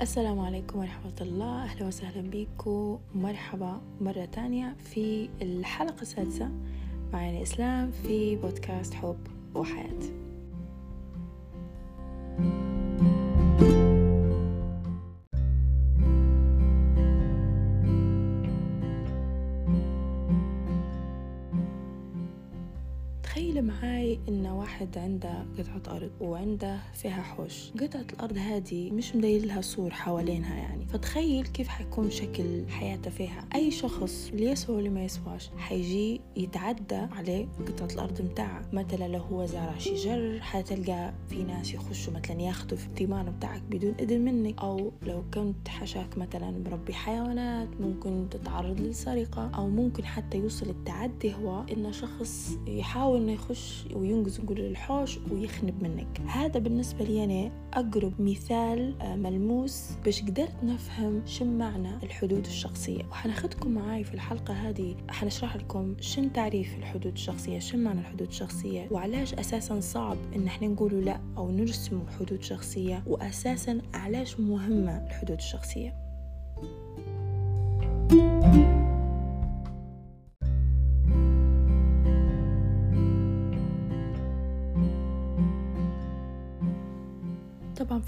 السلام عليكم ورحمة الله. أهلا وسهلا بكم. مرحبا مرة تانية في الحلقة السادسة معنا إسلام في بودكاست حب وحياة. تخيل معاي إن واحد عنده قطعة أرض وعنده فيها حوش. قطعة الأرض هذه مش مداير لها سور حوالينها يعني. فتخيل كيف حيكون شكل حياته فيها. أي شخص اللي يسوى واللي ما يسواش حيجي يتعدى عليه قطعة الأرض متاعها مثلا لو هو زارع شجر حتلقى في ناس يخشوا مثلا ياخذوا في الثمار بتاعك بدون إذن منك. أو لو كنت حشاك مثلا مربي حيوانات ممكن تتعرض للسرقة. أو ممكن حتى يوصل التعدي هو إن شخص يحاول إنه يخش وينقز نقول الحوش ويخنب منك. هذا بالنسبة لي أنا أقرب مثال آه، ملموس باش قدرت نفهم شو معنى الحدود الشخصية. وحناخدكم معاي في الحلقة هذه حنشرح لكم شن تعريف الحدود الشخصية شو معنى الحدود الشخصية وعلاش أساسا صعب إن إحنا نقولوا لا أو نرسم حدود شخصية وأساسا علاش مهمة الحدود الشخصية. طبعا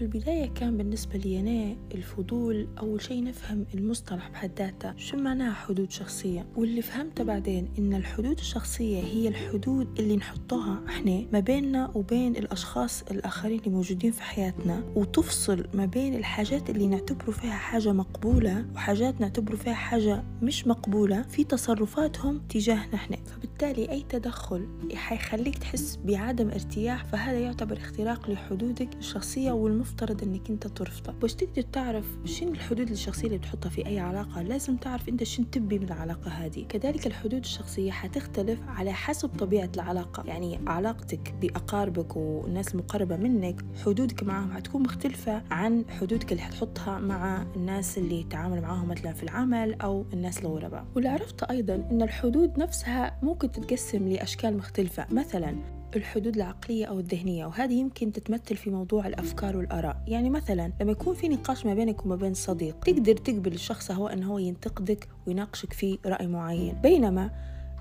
في البداية كان بالنسبة لي أنا الفضول أول شيء نفهم المصطلح بحد ذاته شو معناها حدود شخصية؟ واللي فهمته بعدين إن الحدود الشخصية هي الحدود اللي نحطها إحنا ما بيننا وبين الأشخاص الآخرين اللي موجودين في حياتنا وتفصل ما بين الحاجات اللي نعتبره فيها حاجة مقبولة وحاجات نعتبره فيها حاجة مش مقبولة في تصرفاتهم تجاهنا إحنا. فبالتالي أي تدخل حيخليك تحس بعدم ارتياح فهذا يعتبر اختراق لحدودك الشخصية والمفترض إنك أنت ترفضه. باش تقدر تعرف شنو الحدود الشخصية اللي بتحطها في أي علاقة؟ لازم تعرف أنت شنو تبي من العلاقة هذه. كذلك الحدود الشخصية حتختلف على حسب طبيعة العلاقة. يعني علاقتك بأقاربك والناس المقربة منك حدودك معهم حتكون مختلفة عن حدودك اللي حتحطها مع الناس اللي تعامل معاهم مثلا في العمل أو الناس الغرباء. واللي عرفت أيضا أن الحدود نفسها ممكن تتقسم لأشكال مختلفة مثلا الحدود العقلية أو الذهنية وهذه يمكن تتمثل في موضوع الأفكار والآراء. يعني مثلا لما يكون في نقاش ما بينك وما بين صديق تقدر تقبل الشخص هو أنه هو ينتقدك ويناقشك في رأي معين. بينما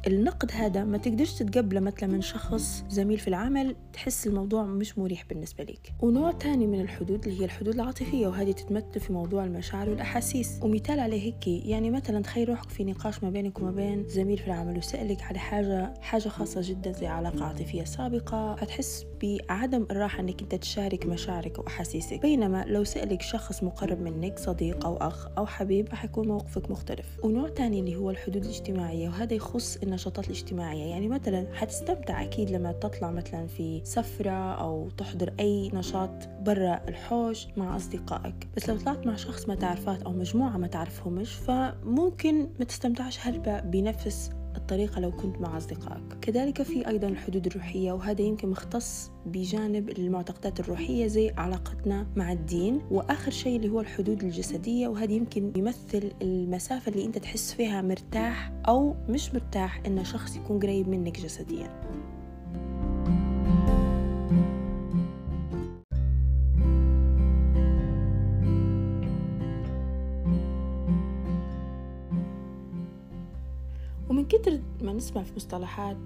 النقد هذا ما تقدرش تتقبله مثلا من شخص زميل في العمل تحس الموضوع مش مريح بالنسبة لك ونوع تاني من الحدود اللي هي الحدود العاطفية وهذه تتمثل في موضوع المشاعر والأحاسيس. ومثال على هيك يعني مثلا تخيل روحك في نقاش ما بينك وما بين زميل في العمل وسألك على حاجة حاجة خاصة جدا زي علاقة عاطفية سابقة. هتحس بعدم الراحة إنك أنت تشارك مشاعرك وأحاسيسك. بينما لو سألك شخص مقرب منك صديق أو أخ أو حبيب حيكون موقفك مختلف. ونوع تاني اللي هو الحدود الاجتماعية وهذا يخص النشاطات الاجتماعية. يعني مثلا حتستمتع أكيد لما تطلع مثلا في سفرة أو تحضر أي نشاط برا الحوش مع أصدقائك. بس لو طلعت مع شخص ما تعرفات أو مجموعة ما تعرفهمش فممكن ما تستمتعش هلبة بنفس الطريقة لو كنت مع أصدقائك. كذلك في أيضا الحدود الروحية وهذا يمكن مختص بجانب المعتقدات الروحية زي علاقتنا مع الدين وآخر شيء اللي هو الحدود الجسدية وهذا يمكن يمثل المسافة اللي أنت تحس فيها مرتاح أو مش مرتاح إن شخص يكون قريب منك جسديا. كتر ما نسمع في مصطلحات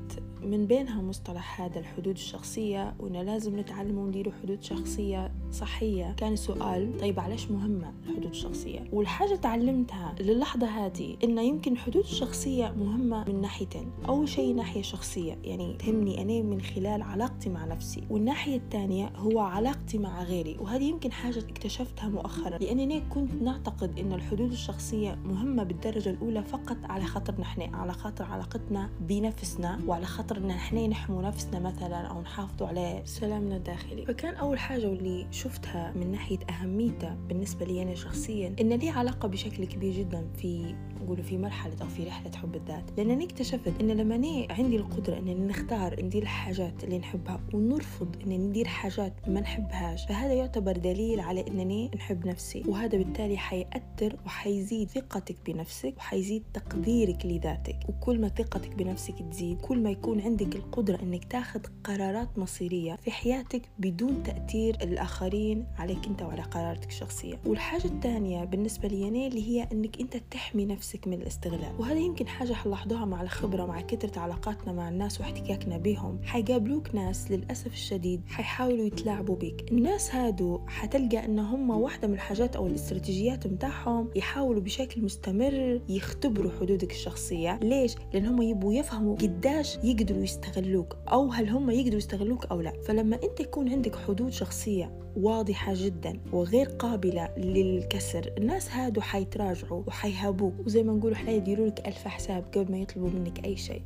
من بينها مصطلح هذا الحدود الشخصية وإنه لازم نتعلم ونديروا حدود شخصية. صحية. كان السؤال طيب علاش مهمة الحدود الشخصية؟ والحاجة تعلمتها للحظة هذه إنه يمكن الحدود الشخصية مهمة من ناحيتين. أول شيء ناحية شخصية يعني تهمني أنا من خلال علاقتي مع نفسي. والناحية الثانية هو علاقتي مع غيري. وهذه يمكن حاجة اكتشفتها مؤخرا. لأنني كنت نعتقد إن الحدود الشخصية مهمة بالدرجة الأولى فقط على خاطر نحن على خاطر علاقتنا بنفسنا وعلى خاطر إن إحنا نحموا نفسنا مثلا أو نحافظوا على سلامنا الداخلي. فكان أول حاجة واللي شفتها من ناحية أهميتها بالنسبة لي أنا شخصيا إن لي علاقة بشكل كبير جدا في نقولوا في مرحلة أو في رحلة حب الذات. لأنني اكتشفت إن لما أنا عندي القدرة إنني نختار ندير الحاجات اللي نحبها ونرفض إنني ندير حاجات ما نحبهاش فهذا يعتبر دليل على إنني نحب نفسي. وهذا بالتالي حيأثر وحيزيد ثقتك بنفسك وحيزيد تقديرك لذاتك. وكل ما ثقتك بنفسك تزيد كل ما يكون عندك القدرة إنك تاخذ قرارات مصيرية في حياتك بدون تأثير الآخرين. الآخرين عليك أنت وعلى قراراتك الشخصية. والحاجة الثانية بالنسبة لي أنا اللي هي أنك أنت تحمي نفسك من الاستغلال. وهذا يمكن حاجة حنلاحظوها مع الخبرة مع كثرة علاقاتنا مع الناس واحتكاكنا بهم حيقابلوك ناس للأسف الشديد حيحاولوا يتلاعبوا بك الناس هادو حتلقى أن هم واحدة من الحاجات أو الاستراتيجيات متاعهم يحاولوا بشكل مستمر يختبروا حدودك الشخصية. ليش؟ لأن هم يبوا يفهموا قداش يقدروا يستغلوك أو هل هم يقدروا يستغلوك أو لا. فلما أنت يكون عندك حدود شخصية واضحة جدا وغير قابلة للكسر. الناس هادو حيتراجعوا وحيهابوك وزي ما نقولوا حيديروا لك ألف حساب قبل ما يطلبوا منك أي شيء.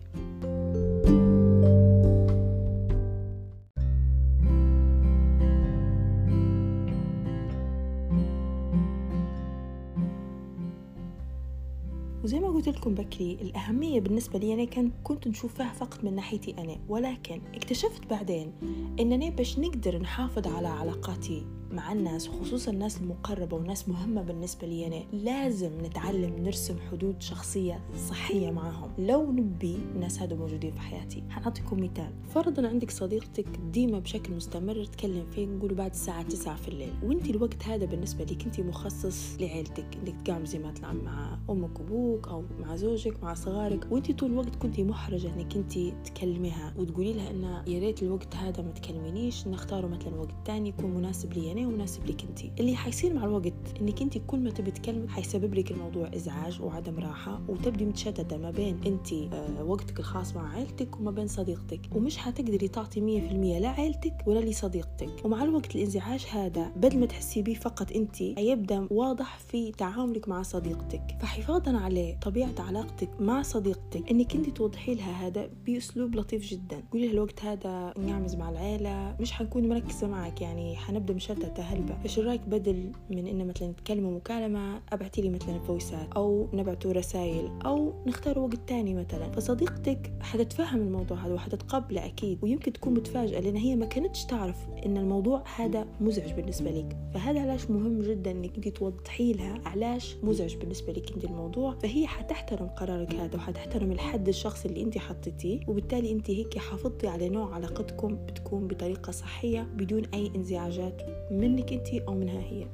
وزي ما قلت لكم بكري الأهمية بالنسبة لي أنا كان كنت نشوفها فقط من ناحيتي أنا ولكن اكتشفت بعدين إننا باش نقدر نحافظ على علاقاتي مع الناس وخصوصا الناس المقربة وناس مهمة بالنسبة لي أنا لازم نتعلم نرسم حدود شخصية صحية معهم لو نبي الناس هذا موجودين في حياتي حنعطيكم مثال. فرضا عندك صديقتك ديما بشكل مستمر تكلم فيه نقول بعد الساعة 9 في الليل. وانت الوقت هذا بالنسبة لك انت مخصص لعيلتك. انك تقامزي مثلا مع أمك وأبوك أو مع زوجك مع صغارك. وانت طول الوقت كنتي محرجة انك انت تكلميها وتقولي لها إن يا ريت الوقت هذا ما تكلمينيش نختاروا مثلا وقت تاني يكون مناسب لي. أنا ومناسب لك أنت. اللي حيصير مع الوقت إنك أنت كل ما تبي تكلمك حيسبب لك الموضوع إزعاج وعدم راحة وتبدي متشتتة ما بين أنت آه وقتك الخاص مع عائلتك وما بين صديقتك. ومش حتقدري تعطي 100% لا عائلتك ولا لصديقتك. ومع الوقت الإنزعاج هذا بدل ما تحسي به فقط أنت حيبدأ واضح في تعاملك مع صديقتك. فحفاظا عليه طبيعة علاقتك مع صديقتك. إنك أنت توضحي لها هذا بأسلوب لطيف جدا. قولي لها الوقت هذا نعمز مع العيلة مش حنكون مركزة معك يعني حنبدأ مشتتة هلبة إيش رأيك بدل من ان مثلا نتكلموا مكالمة أبعتي لي مثلا فويسات أو نبعتوا رسائل أو نختار وقت تاني مثلا. فصديقتك حتتفهم الموضوع هذا وحتتقبله أكيد ويمكن تكون متفاجئة لأن هي ما كانتش تعرف إن الموضوع هذا مزعج بالنسبة لك. فهذا علاش مهم جدا إنك انت توضحي لها علاش مزعج بالنسبة لك انت الموضوع. فهي حتحترم قرارك هذا وحتحترم الحد الشخصي اللي انت حطيتيه وبالتالي انت هيك حافظتي على نوع علاقتكم بتكون بطريقة صحية بدون أي انزعاجات منك انت أو منها هي.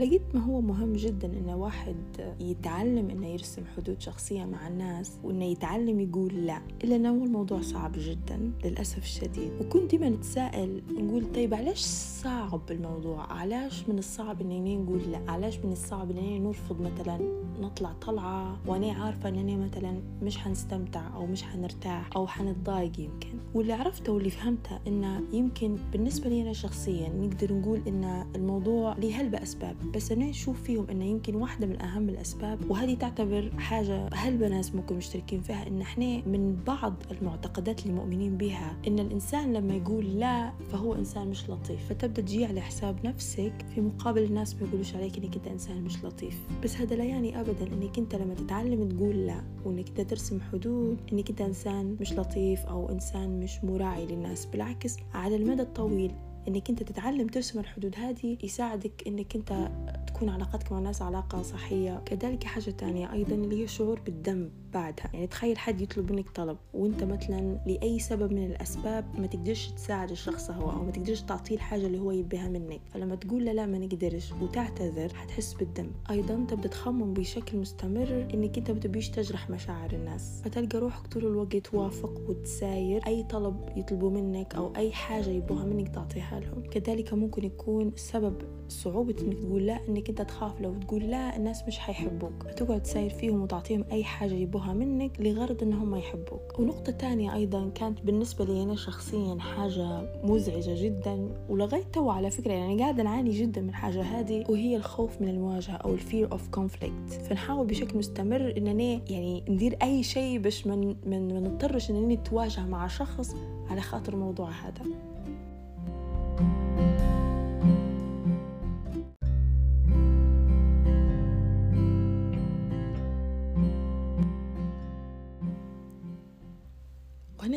وعلى قد ما هو مهم جدا إن واحد يتعلم إنه يرسم حدود شخصية مع الناس وإنه يتعلم يقول لا. الا انه الموضوع صعب جدا للأسف الشديد. وكنت ديما نتساءل نقول طيب علاش صعب الموضوع؟ علاش من الصعب انني نقول لا؟ علاش من الصعب انني نرفض مثلا نطلع طلعة وأنا عارفة إنني مثلا مش حنستمتع أو مش حنرتاح أو حنتضايق يمكن. واللي عرفته واللي فهمته إنه يمكن بالنسبة لي أنا شخصيا نقدر نقول إن الموضوع ليه هلبة أسباب بس أنا أشوف فيهم إنه يمكن واحدة من أهم الأسباب وهذه تعتبر حاجة هلبة ناس ممكن مشتركين فيها إن إحنا من بعض المعتقدات اللي مؤمنين بها إن الإنسان لما يقول لا فهو إنسان مش لطيف. فتبدأ تجي على حساب نفسك في مقابل الناس ما يقولوش عليك إنك أنت إنسان مش لطيف. بس هذا لا يعني ابدا إنك أنت لما تتعلم تقول لا وإنك أنت ترسم حدود إنك أنت إنسان مش لطيف أو إنسان مش مراعي للناس بالعكس على المدى الطويل إنك أنت تتعلم ترسم الحدود هذه يساعدك إنك أنت تكون علاقتك مع الناس علاقة صحية. كذلك حاجة تانية أيضا اللي هي شعور بالذنب. بعدها. يعني تخيل حد يطلب منك طلب وانت مثلا لأي سبب من الأسباب ما تقدرش تساعد الشخص هو أو ما تقدرش تعطيه الحاجة اللي هو يبيها منك. فلما تقول له لا ما نقدرش وتعتذر حتحس بالذنب. أيضا تبدأ تخمم بشكل مستمر إنك أنت بتبيش تجرح مشاعر الناس. فتلقى روحك طول الوقت توافق وتساير. أي طلب يطلبوا منك أو أي حاجة يبوها منك تعطيها لهم. كذلك ممكن يكون سبب صعوبة إنك تقول لا إنك أنت تخاف لو تقول لا الناس مش حيحبوك. فتقعد تساير فيهم وتعطيهم أي حاجة يبوها منك لغرض انهم يحبوك. ونقطة تانية أيضا كانت بالنسبة لي أنا شخصيا حاجة مزعجة جدا ولغاية تو على فكرة يعني قاعدة نعاني جدا من الحاجة هذه وهي الخوف من المواجهة أو ال fear of conflict فنحاول بشكل مستمر اننا يعني ندير أي شيء باش من من ما نضطرش اننا نتواجه مع شخص على خاطر الموضوع هذا.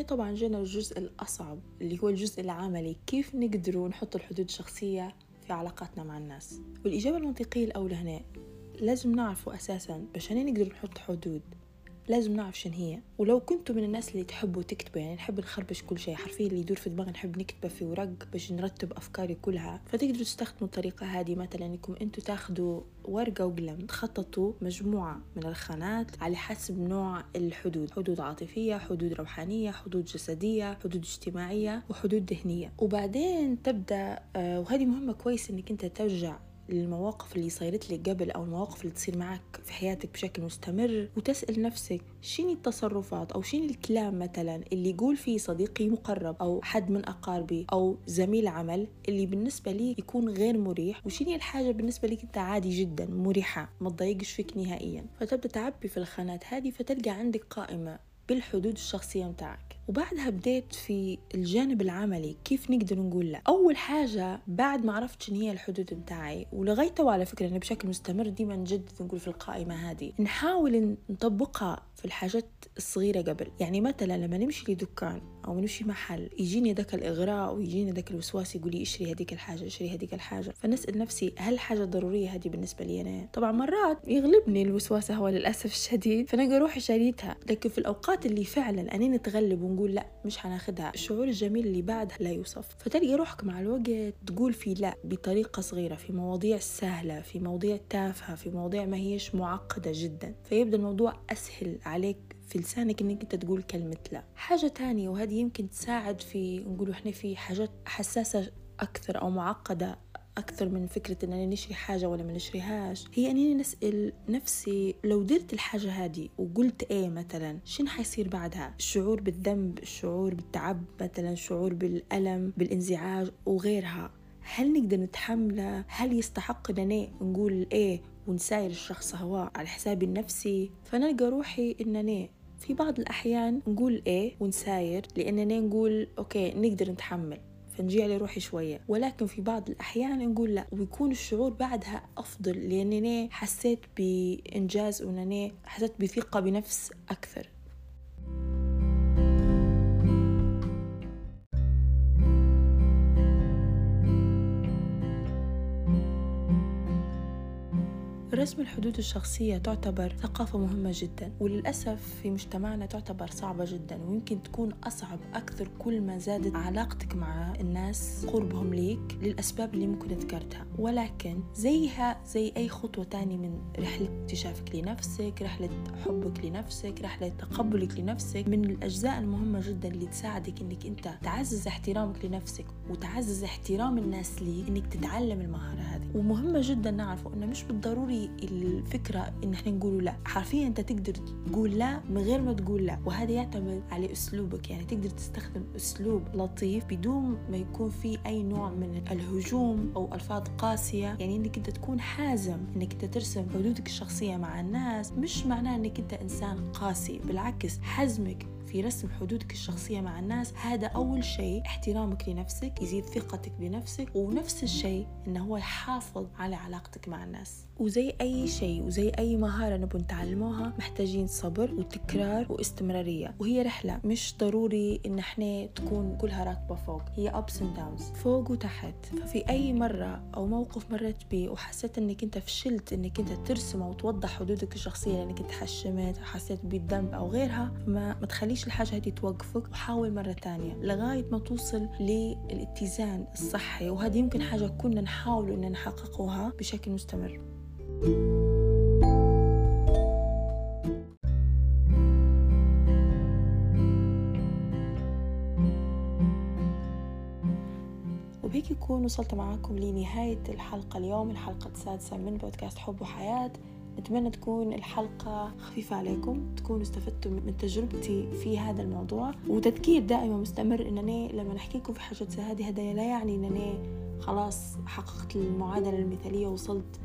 طبعا جينا الجزء الأصعب اللي هو الجزء العملي. كيف نقدروا نحط الحدود الشخصية في علاقاتنا مع الناس؟ والإجابة المنطقية الأولى هنا لازم نعرفه أساسا عشان نقدر نحط حدود. لازم نعرف شن هي. ولو كنتوا من الناس اللي تحبوا تكتبوا يعني نحب نخربش كل شيء حرفيا اللي يدور في دماغي نحب نكتبه في ورق باش نرتب أفكاري كلها. فتقدروا تستخدموا الطريقة هذه مثلا إنكم أنتوا تاخدوا ورقة وقلم تخططوا مجموعة من الخانات على حسب نوع الحدود. حدود عاطفية حدود روحانية حدود جسدية حدود اجتماعية وحدود ذهنية. وبعدين تبدأ آه، وهذه مهمة كويس إنك أنت ترجع للمواقف اللي صايرت لك قبل أو المواقف اللي تصير معك في حياتك بشكل مستمر وتسأل نفسك شيني التصرفات أو شيني الكلام مثلا اللي يقول فيه صديقي مقرب أو حد من أقاربي أو زميل عمل اللي بالنسبة لي يكون غير مريح وشيني الحاجة بالنسبة لك أنت عادي جدا مريحة ما تضايقش فيك نهائيا. فتبدأ تعبي في الخانات هذه فتلقى عندك قائمة بالحدود الشخصية متاعك. وبعدها بديت في الجانب العملي كيف نقدر نقول لا؟ أول حاجة بعد ما عرفت شنو هي الحدود متاعي ولغاية على فكرة أنا بشكل مستمر ديما نجدد نقول في القائمة هذه نحاول نطبقها في الحاجات الصغيرة قبل. يعني مثلا لما نمشي لدكان أو نمشي محل يجيني ذاك الإغراء ويجيني ذاك الوسواس يقول لي هذيك الحاجة اشتري هذيك الحاجة. فنسأل نفسي هل حاجة ضرورية هذه بالنسبة لي أنا؟ طبعا مرات يغلبني الوسواس هو للأسف الشديد فأنا أروح شريتها. لكن في الأوقات اللي فعلا أنا نتغلب ونقول لا مش حناخدها الشعور الجميل اللي بعدها لا يوصف. فتلقي روحك مع الوقت تقول في لا بطريقة صغيرة في مواضيع سهلة في مواضيع تافهة في مواضيع ما هيش معقدة جدا. فيبدأ الموضوع أسهل عليك في لسانك إنك أنت تقول كلمة لا. حاجة تانية وهذه يمكن تساعد في نقول إحنا في حاجات حساسة أكثر أو معقدة أكثر من فكرة أننا نشري حاجة ولا ما نشريهاش هي أنني نسأل نفسي لو درت الحاجة هذه وقلت إيه مثلا شنو حيصير بعدها؟ الشعور بالذنب الشعور بالتعب مثلا الشعور بالألم بالإنزعاج وغيرها. هل نقدر نتحمله هل يستحق أننا نقول إيه ونساير الشخص هو على حسابي النفسي؟ فنلقى روحي أنني في بعض الأحيان نقول إيه ونساير لأننا نقول أوكي نقدر نتحمل. فنجي على روحي شوية. ولكن في بعض الأحيان نقول لا ويكون الشعور بعدها أفضل لأنني حسيت بإنجاز وأنني حسيت بثقة بنفس أكثر. رسم الحدود الشخصية تعتبر ثقافة مهمة جدا وللأسف في مجتمعنا تعتبر صعبة جدا ويمكن تكون أصعب أكثر كل ما زادت علاقتك مع الناس قربهم ليك للأسباب اللي ممكن ذكرتها ولكن زيها زي أي خطوة تانية من رحلة اكتشافك لنفسك رحلة حبك لنفسك رحلة تقبلك لنفسك من الأجزاء المهمة جدا اللي تساعدك إنك أنت تعزز احترامك لنفسك وتعزز احترام الناس لي إنك تتعلم المهارة هذه. ومهمة جدا نعرفه إنه مش بالضروري الفكرة إن إحنا نقول لا. حرفيا أنت تقدر تقول لا من غير ما تقول لا. وهذا يعتمد على أسلوبك. يعني تقدر تستخدم أسلوب لطيف بدون ما يكون في أي نوع من الهجوم أو ألفاظ قاسية. يعني إنك أنت تكون حازم إنك أنت ترسم حدودك الشخصية مع الناس. مش معناه إنك أنت إنسان قاسي. بالعكس حزمك في رسم حدودك الشخصية مع الناس. هذا أول شيء احترامك لنفسك يزيد ثقتك بنفسك ونفس الشيء إنه هو يحافظ على علاقتك مع الناس. وزي أي شيء وزي أي مهارة نبغى نتعلموها محتاجين صبر وتكرار واستمرارية. وهي رحلة مش ضروري إن إحنا تكون كلها راكبة فوق. هي ups and downs فوق وتحت. ففي أي مرة أو موقف مرت بيه وحسيت إنك أنت فشلت إنك أنت ترسم أو توضح حدودك الشخصية لأنك أنت حشمت حسيت بالذنب أو غيرها ما تخليش الحاجة هذه توقفك؟ وحاول مرة تانية لغاية ما توصل للاتزان الصحي. وهذه يمكن حاجة كنا نحاول إن نحققها بشكل مستمر. وبهيك يكون وصلت معاكم لنهاية الحلقة اليوم. الحلقة السادسة من بودكاست حب وحياة. نتمنى تكون الحلقة خفيفة عليكم تكونوا استفدتوا من تجربتي في هذا الموضوع. وتذكير دائما مستمر إنني لما نحكي لكم في حاجات زي هذه هذا لا يعني إنني خلاص حققت المعادلة المثالية وصلت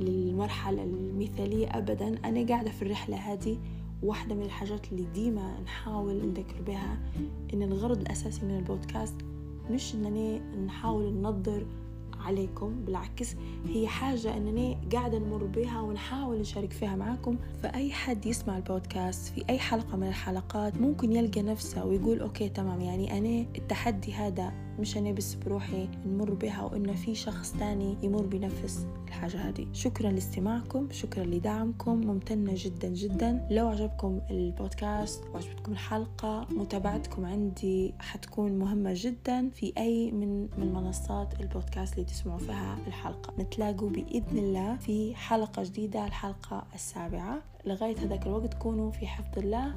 للمرحلة المثالية أبدا. أنا قاعدة في الرحلة هذه واحدة من الحاجات اللي ديما نحاول نذكر بها إن الغرض الأساسي من البودكاست مش إنني نحاول ننظر عليكم. بالعكس هي حاجة أنني قاعدة نمر بها ونحاول نشارك فيها معاكم. فأي حد يسمع البودكاست في أي حلقة من الحلقات ممكن يلقى نفسه ويقول okay تمام. يعني أنا التحدي هذا مش أنا بس بروحي نمر بها وإنه في شخص تاني يمر بنفس الحاجة هذه. شكرا لاستماعكم شكرا لدعمكم ممتنة جدا جدا. لو عجبكم البودكاست وعجبتكم الحلقة متابعتكم عندي حتكون مهمة جدا في أي من من منصات البودكاست اللي تسمعوا فيها الحلقة. نتلاقوا بإذن الله في حلقة جديدة الحلقة السابعة. لغاية هذاك الوقت كونوا في حفظ الله.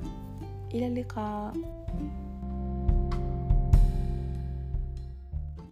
إلى اللقاء.